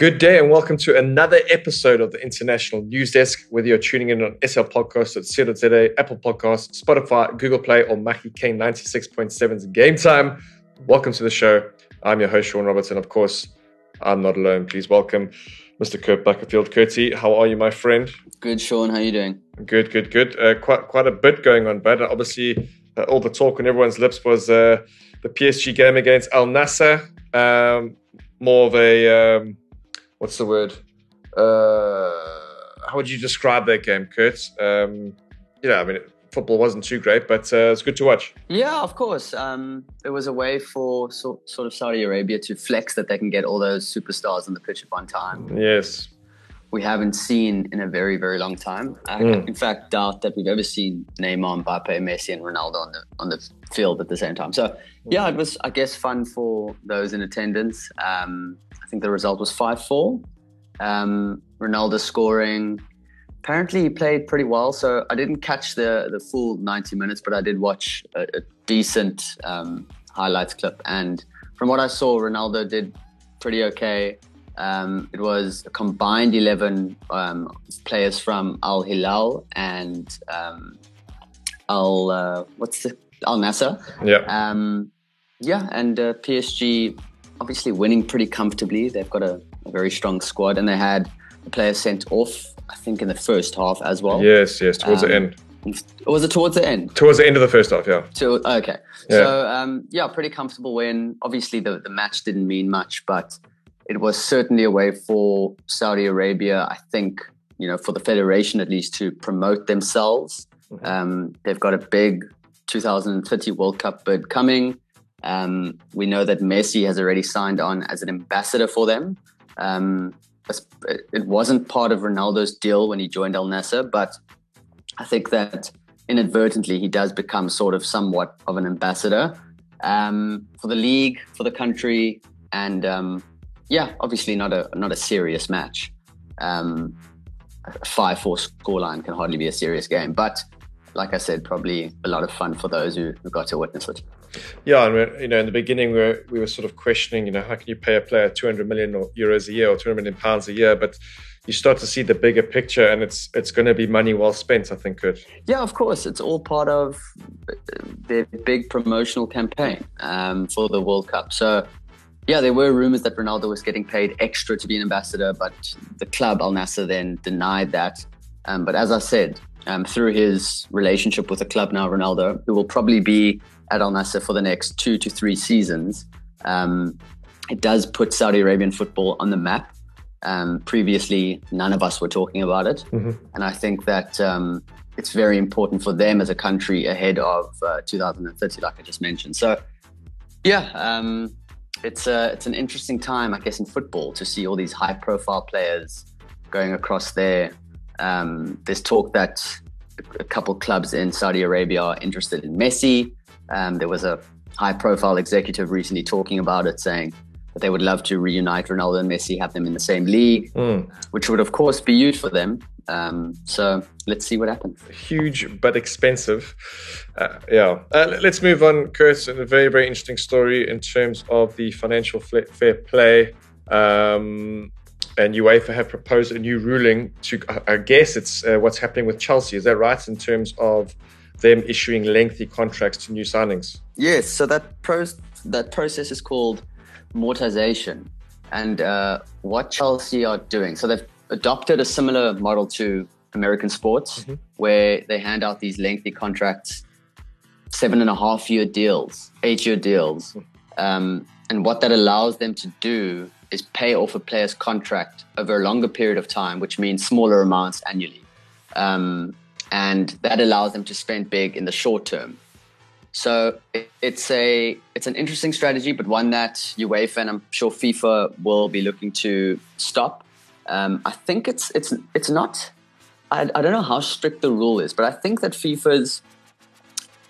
Good day and welcome to another episode of the International News Desk. Whether you're tuning in on SL Podcast at Zero Apple Podcasts, Spotify, Google Play, or Mackie K 96.7's Game Time, welcome to the show. I'm your host, Sean Robertson. Of course, I'm not alone. Please welcome Mr. Kurt Buckerfield. Kurtie, how are you, my friend? Good, Sean. How are you doing? Good, good, good. Uh, quite, quite a bit going on, but obviously, uh, all the talk on everyone's lips was uh, the PSG game against Al Nassr. Um, more of a um, what's the word? Uh, how would you describe that game, Kurt? Um, yeah, I mean, football wasn't too great, but uh, it's good to watch. Yeah, of course. Um, it was a way for so, sort of Saudi Arabia to flex that they can get all those superstars on the pitch at one time. Yes. We haven't seen in a very, very long time. I, mm. in fact, doubt that we've ever seen Neymar, Mbappe, Messi, and Ronaldo on the on the field at the same time. So, yeah, it was, I guess, fun for those in attendance. Um, I think the result was 5 4. Um, Ronaldo scoring. Apparently, he played pretty well. So I didn't catch the, the full 90 minutes, but I did watch a, a decent um, highlights clip. And from what I saw, Ronaldo did pretty okay. Um, it was a combined 11 um, players from Al Hilal and um, Al, uh, what's the, Al Nassr. Yeah. Um, yeah, and uh, PSG obviously winning pretty comfortably. They've got a, a very strong squad, and they had a player sent off, I think, in the first half as well. Yes, yes, towards um, the end. Was it towards the end? Towards the end of the first half, yeah. To, okay. Yeah. So, um, yeah, pretty comfortable win. Obviously, the, the match didn't mean much, but it was certainly a way for Saudi Arabia, I think, you know, for the federation at least to promote themselves. Mm-hmm. Um, they've got a big 2030 World Cup bid coming. Um, we know that Messi has already signed on as an ambassador for them. Um, it wasn't part of Ronaldo's deal when he joined Al Nassr, but I think that inadvertently he does become sort of somewhat of an ambassador um, for the league, for the country, and um, yeah, obviously not a not a serious match. Um, five four scoreline can hardly be a serious game, but like I said, probably a lot of fun for those who, who got to witness it. Yeah, and you know, in the beginning, we were, we were sort of questioning, you know, how can you pay a player 200 million euros a year or 200 million pounds a year? But you start to see the bigger picture, and it's it's going to be money well spent. I think. Good. Yeah, of course, it's all part of their big promotional campaign um, for the World Cup. So. Yeah, there were rumors that Ronaldo was getting paid extra to be an ambassador, but the club Al Nassr then denied that. Um, but as I said, um, through his relationship with the club now, Ronaldo, who will probably be at Al Nassr for the next two to three seasons, um, it does put Saudi Arabian football on the map. Um, previously, none of us were talking about it. Mm-hmm. And I think that um, it's very important for them as a country ahead of uh, 2030, like I just mentioned. So, yeah, um, it's, a, it's an interesting time, I guess, in football to see all these high profile players going across there. Um, there's talk that a couple clubs in Saudi Arabia are interested in Messi. Um, there was a high profile executive recently talking about it, saying that they would love to reunite Ronaldo and Messi, have them in the same league, mm. which would, of course, be huge for them. Um, so let's see what happens. Huge but expensive. Uh, yeah. Uh, let's move on, Kurt. A very, very interesting story in terms of the financial fair play. Um, and UEFA have proposed a new ruling to, I guess it's uh, what's happening with Chelsea. Is that right? In terms of them issuing lengthy contracts to new signings. Yes, so that pro- that process is called amortization, and uh, what Chelsea are doing. So they've adopted a similar model to American sports, mm-hmm. where they hand out these lengthy contracts, seven and a half year deals, eight year deals, um, and what that allows them to do is pay off a player's contract over a longer period of time, which means smaller amounts annually. Um, and that allows them to spend big in the short term. So it's a it's an interesting strategy, but one that UEFA and I'm sure FIFA will be looking to stop. Um, I think it's it's it's not. I, I don't know how strict the rule is, but I think that FIFA's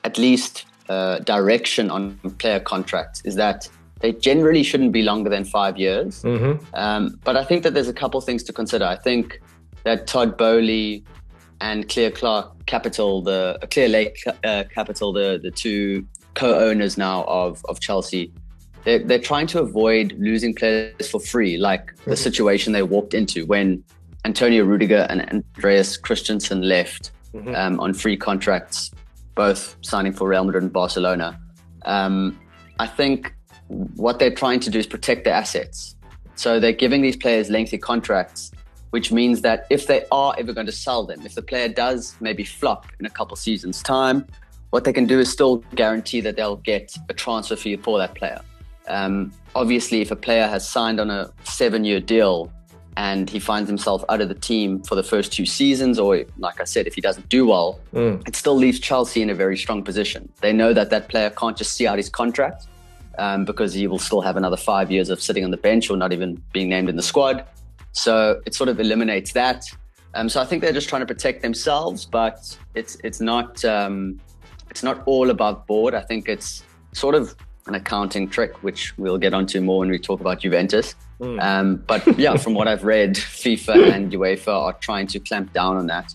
at least uh, direction on player contracts is that they generally shouldn't be longer than five years. Mm-hmm. Um, but I think that there's a couple things to consider. I think that Todd Boehly and Clear Clark Capital, the Clearlake uh, Capital, the the two co-owners now of of Chelsea, they're, they're trying to avoid losing players for free, like the situation they walked into when Antonio Rudiger and Andreas Christensen left mm-hmm. um, on free contracts, both signing for Real Madrid and Barcelona. Um, I think what they're trying to do is protect their assets. So they're giving these players lengthy contracts, which means that if they are ever going to sell them, if the player does maybe flop in a couple seasons' time, what they can do is still guarantee that they'll get a transfer fee for that player. Um, obviously, if a player has signed on a seven year deal and he finds himself out of the team for the first two seasons, or like I said, if he doesn't do well, mm. it still leaves Chelsea in a very strong position. They know that that player can't just see out his contract um, because he will still have another five years of sitting on the bench or not even being named in the squad. So it sort of eliminates that. Um, so I think they're just trying to protect themselves, but it's it's not um, it's not all above board. I think it's sort of an accounting trick, which we'll get onto more when we talk about Juventus. Mm. Um, but yeah, from what I've read, FIFA and UEFA are trying to clamp down on that.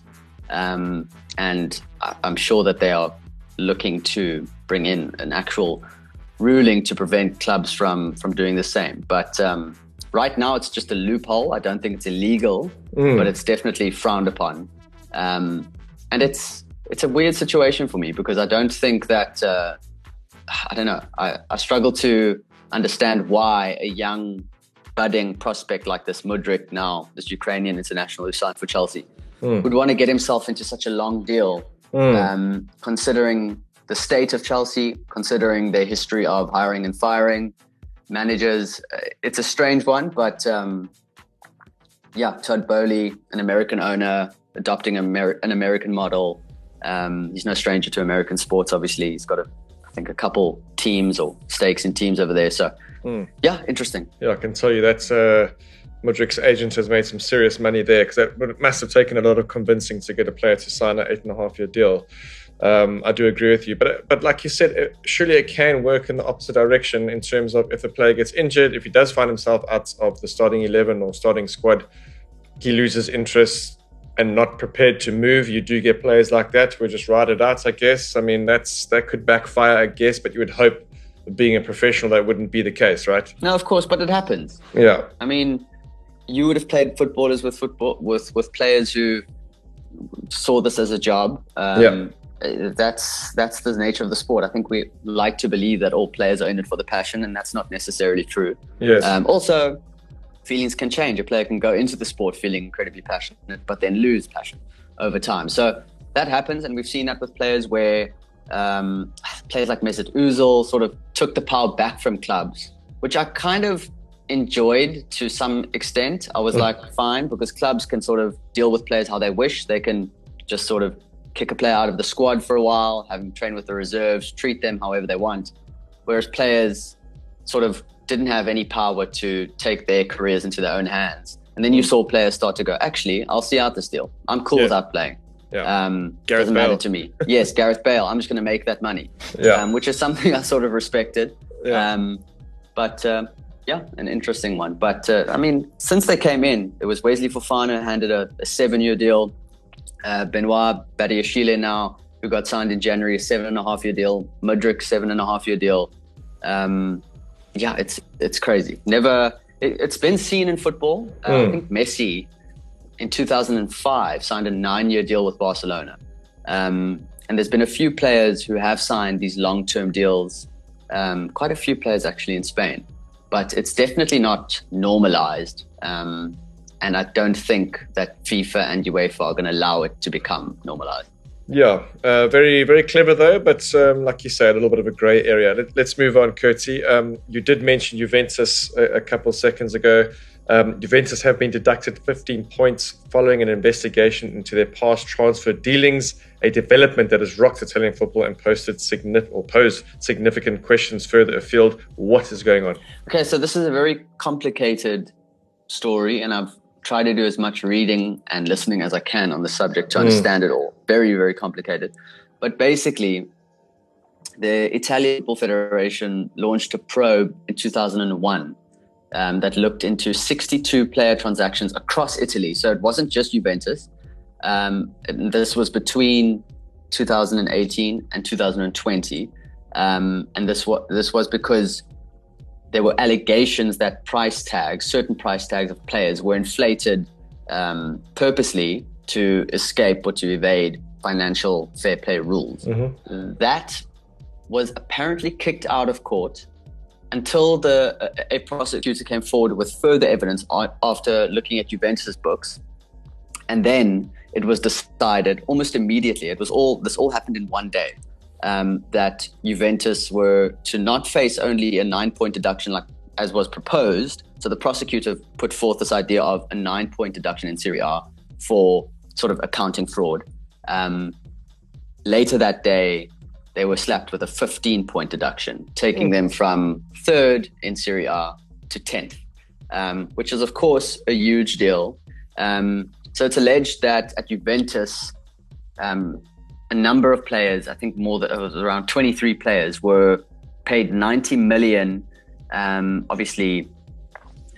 Um, and I'm sure that they are looking to bring in an actual ruling to prevent clubs from from doing the same. But um, right now, it's just a loophole. I don't think it's illegal, mm. but it's definitely frowned upon. Um, and it's it's a weird situation for me because I don't think that uh, I don't know. I, I struggle to understand why a young budding prospect like this Mudryk now, this Ukrainian international who signed for Chelsea, mm. would want to get himself into such a long deal, mm. um, considering the state of Chelsea, considering their history of hiring and firing managers. Uh, it's a strange one, but um, yeah, Todd Boehly, an American owner, adopting Amer- an American model. Um, he's no stranger to American sports. Obviously, he's got a, think, a couple teams or stakes in teams over there. So, mm. yeah, interesting. Yeah, I can tell you that uh, Mudryk's agent has made some serious money there because that must have taken a lot of convincing to get a player to sign an eight and a half year deal. Um, I do agree with you, but but like you said, it, surely it can work in the opposite direction in terms of if a player gets injured, if he does find himself out of the starting eleven or starting squad, he loses interest and not prepared to move. You do get players like that who just ride it out. I guess. I mean, that's that could backfire, I guess, but you would hope, being a professional, that wouldn't be the case, right? No, of course, but it happens. Yeah. I mean, you would have played footballers with football with with players who saw this as a job. Um, yeah that's that's the nature of the sport. I think we like to believe that all players are in it for the passion, and that's not necessarily true. Yes. Um, also, feelings can change. A player can go into the sport feeling incredibly passionate, but then lose passion over time. So that happens, and we've seen that with players where um, players like Mesut Ozil sort of took the power back from clubs, which I kind of enjoyed to some extent. I was mm. like, fine, because clubs can sort of deal with players how they wish. They can just sort of kick a player out of the squad for a while, have them train with the reserves, treat them however they want. Whereas players sort of didn't have any power to take their careers into their own hands. And then you mm. saw players start to go, actually, I'll see out this deal. I'm cool yeah. without playing. Yeah. Um, Gareth doesn't Bale. matter to me. yes, Gareth Bale. I'm just going to make that money. Yeah. Um, which is something I sort of respected. Yeah. Um, but uh, yeah, an interesting one. But uh, I mean, since they came in, it was Wesley Fofana handed a, a seven-year deal uh, Benoit Badiashile now, who got signed in January, a seven and a half year deal. Mudryk, seven and a half year deal. Um, yeah, it's it's crazy. Never. It, has been seen in football. Uh, mm. I hmm. think Messi in 2005 signed a nine year deal with Barcelona. Um, and there's been a few players who have signed these long term deals. Um, quite a few players actually in Spain, but it's definitely not normalized. Um, and I don't think that FIFA and UEFA are going to allow it to become normalized. Yeah, uh, very, very clever though, but um, like you say, a little bit of a grey area. Let, us move on, Curti. Um, you did mention Juventus a, a couple seconds ago. Um, Juventus have been deducted 15 points following an investigation into their past transfer dealings, a development that has rocked Italian football and posted or posed significant questions further afield. What is going on? Okay, so this is a very complicated story, and I've try to do as much reading and listening as I can on the subject to mm. understand it all. Very, very complicated. But basically, the Italian Football Federation launched a probe in 2001 um, that looked into 62 player transactions across Italy. So it wasn't just Juventus. Um, this was between 2018 and 2020. Um, and this was, this was because there were allegations that price tags, certain price tags of players, were inflated um, purposely to escape or to evade financial fair play rules. Mm-hmm. That was apparently kicked out of court until the a prosecutor came forward with further evidence after looking at Juventus's books, and then it was decided almost immediately. It was all this all happened in one day. Um, that Juventus were to not face only a nine-point deduction like as was proposed. So the prosecutor put forth this idea of a nine-point deduction in Serie A for sort of accounting fraud. Um, later that day, they were slapped with a 15 point deduction, taking them from third in Serie A to 10th, um, which is, of course, a huge deal. Um, so it's alleged that at Juventus, um, a number of players, I think more than was around 23 players, were paid 90 million, um, obviously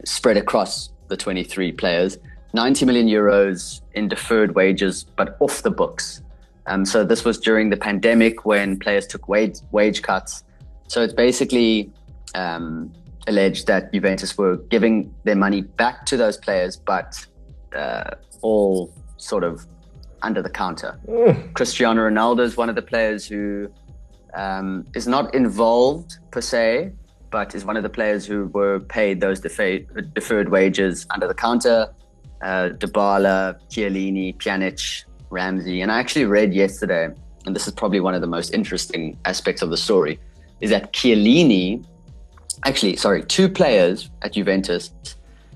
spread across the 23 players, 90 million euros in deferred wages, but off the books. Um, so this was during the pandemic when players took wage wage cuts. So it's basically um, alleged that Juventus were giving their money back to those players, but uh, all sort of under the counter. Mm. Cristiano Ronaldo is one of the players who um, is not involved per se, but is one of the players who were paid those defa- deferred wages under the counter. Uh, Dybala, Chiellini, Pjanic, Ramsey. And I actually read yesterday, and this is probably one of the most interesting aspects of the story, is that Chiellini, actually, sorry, two players at Juventus,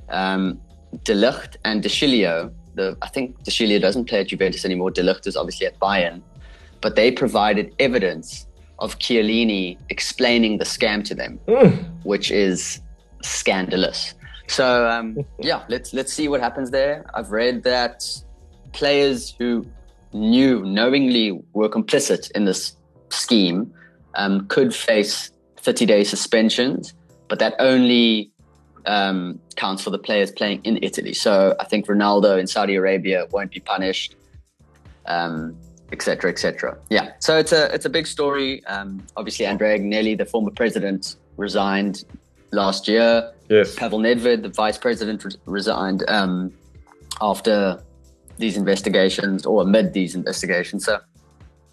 um, De Ligt and De Sciglio, the, I think De Sciglio doesn't play at Juventus anymore. De Ligt is obviously at Bayern, but they provided evidence of Chiellini explaining the scam to them, mm. which is scandalous. So um, yeah, let's let's see what happens there. I've read that players who knew knowingly were complicit in this scheme um, could face 30 day suspensions, but that only um, counts for the players playing in Italy. So I think Ronaldo in Saudi Arabia won't be punished, etc., um, etc. Et yeah, so it's a it's a big story. Um, obviously, Andrea Agnelli, the former president, resigned last year. Yes. Pavel Nedved, the vice president, re- resigned um, after these investigations or amid these investigations. So,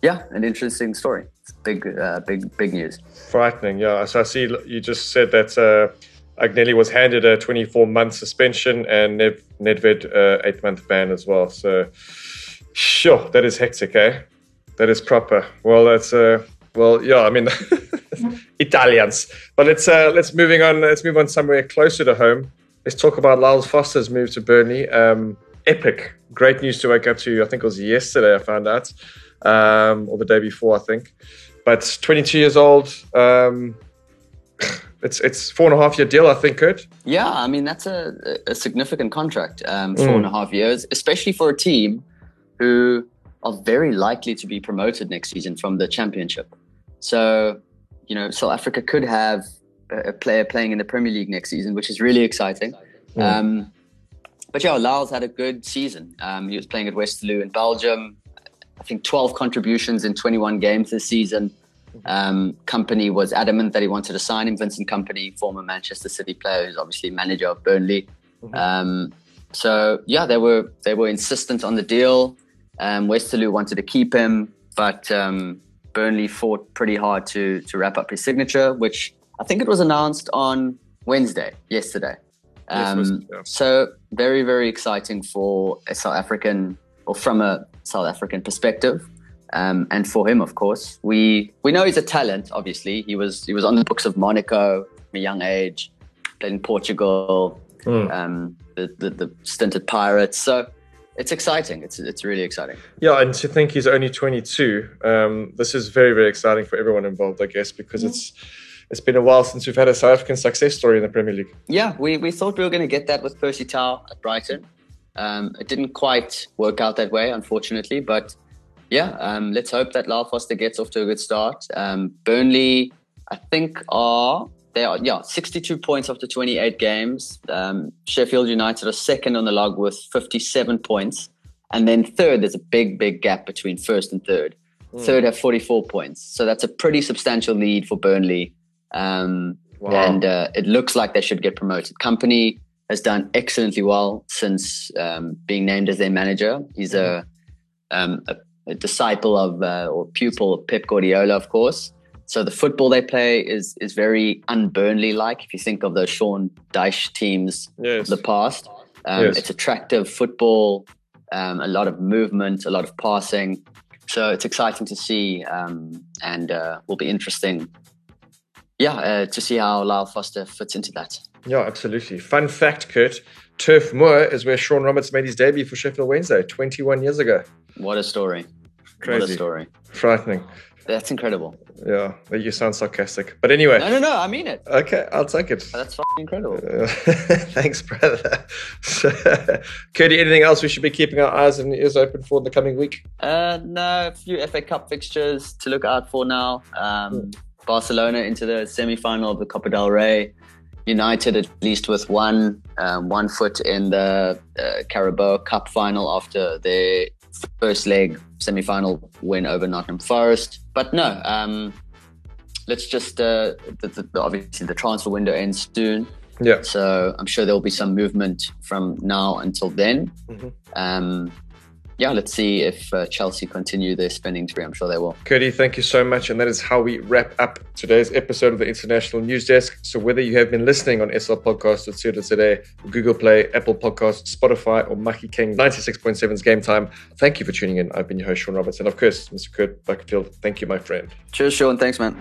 yeah, an interesting story. It's big, uh, big, big news. Frightening, yeah. So I see you just said that uh, Agnelli was handed a 24 month suspension and Nev- Nedved uh, eight month ban as well. So, sure, that is hectic, eh? That is proper. Well, that's uh, well, yeah. I mean, Italians. But let's uh, let's moving on. Let's move on somewhere closer to home. Let's talk about Lyles Foster's move to Burnley. Um, epic. Great news to wake up to. I think it was yesterday I found out, um, or the day before, I think. But 22 years old. Um, it's it's four and a half year deal, I think, Kurt. Yeah, I mean that's a, a significant contract, um, four mm. and a half years, especially for a team who are very likely to be promoted next season from the championship. So, you know, South Africa could have a player playing in the Premier League next season, which is really exciting. Mm. Um, but yeah, Lyles had a good season. Um, he was playing at Westerlo in Belgium. I think 12 contributions in 21 games this season. Um, Kompany was adamant that he wanted to sign him. Vincent Kompany, former Manchester City player, who's obviously manager of Burnley. Mm-hmm. Um, so yeah, they were they were insistent on the deal. Um, Westerlo wanted to keep him, but um, Burnley fought pretty hard to to wrap up his signature, which I think it was announced on Wednesday, yesterday. Um, yeah. So very, very exciting for a South African or from a South African perspective. Um, and for him, of course, we we know he's a talent. Obviously, he was he was on the books of Monaco from a young age, played in Portugal, mm. um, the, the, the stint at Pirates. So it's exciting. It's it's really exciting. Yeah, and to think he's only 22, um, this is very very exciting for everyone involved, I guess, because it's it's been a while since we've had a South African success story in the Premier League. Yeah, we, we thought we were going to get that with Percy Tau at Brighton. Um, it didn't quite work out that way, unfortunately. But yeah, um, let's hope that Lyles Foster gets off to a good start. Um, Burnley, I think, are they are yeah 62 points after 28 games. Um, Sheffield United are second on the log with 57 points, and then third. There's a big big gap between first and third. Mm. Third have 44 points, so that's a pretty substantial lead for Burnley. Um, wow. and uh, it looks like they should get promoted. Kompany has done excellently well since um, being named as their manager. He's a, um, a, a, disciple of uh, or pupil of Pep Guardiola, of course. So the football they play is is very unburnley like. If you think of those Sean Dyche teams yes. of the past, um, yes. it's attractive football, um, a lot of movement, a lot of passing. So it's exciting to see, um, and uh, will be interesting. Yeah, uh, to see how Lyle Foster fits into that. Yeah, absolutely. Fun fact, Kurt: Turf Moor is where Sean Roberts made his debut for Sheffield Wednesday 21 years ago. What a story! Crazy. What a story! Frightening. That's incredible. Yeah, you sound sarcastic. But anyway. No, no, no, I mean it. Okay, I'll take it. That's fucking incredible. thanks, brother. Cody, anything else we should be keeping our eyes and ears open for in the coming week? Uh, no, a few FA Cup fixtures to look out for now. Um, hmm. Barcelona into the semi final of the Copa del Rey. United, at least with one um, one foot in the uh, Carabao Cup final after their first leg semi final win over Nottingham Forest. But no, um, let's just uh, the, the, obviously the transfer window ends soon. Yeah. So I'm sure there will be some movement from now until then. Mm-hmm. Um, yeah, let's see if uh, Chelsea continue their spending spree. I'm sure they will. Cody, thank you so much. And that is how we wrap up today's episode of the International News Desk. So whether you have been listening on SL Podcast, Tsuda Today, Google Play, Apple Podcasts, Spotify, or Maki King 96.7's Game Time, thank you for tuning in. I've been your host, Sean Roberts. And of course, Mr. Kurt Buckfield, thank you, my friend. Cheers, Sean. Thanks, man.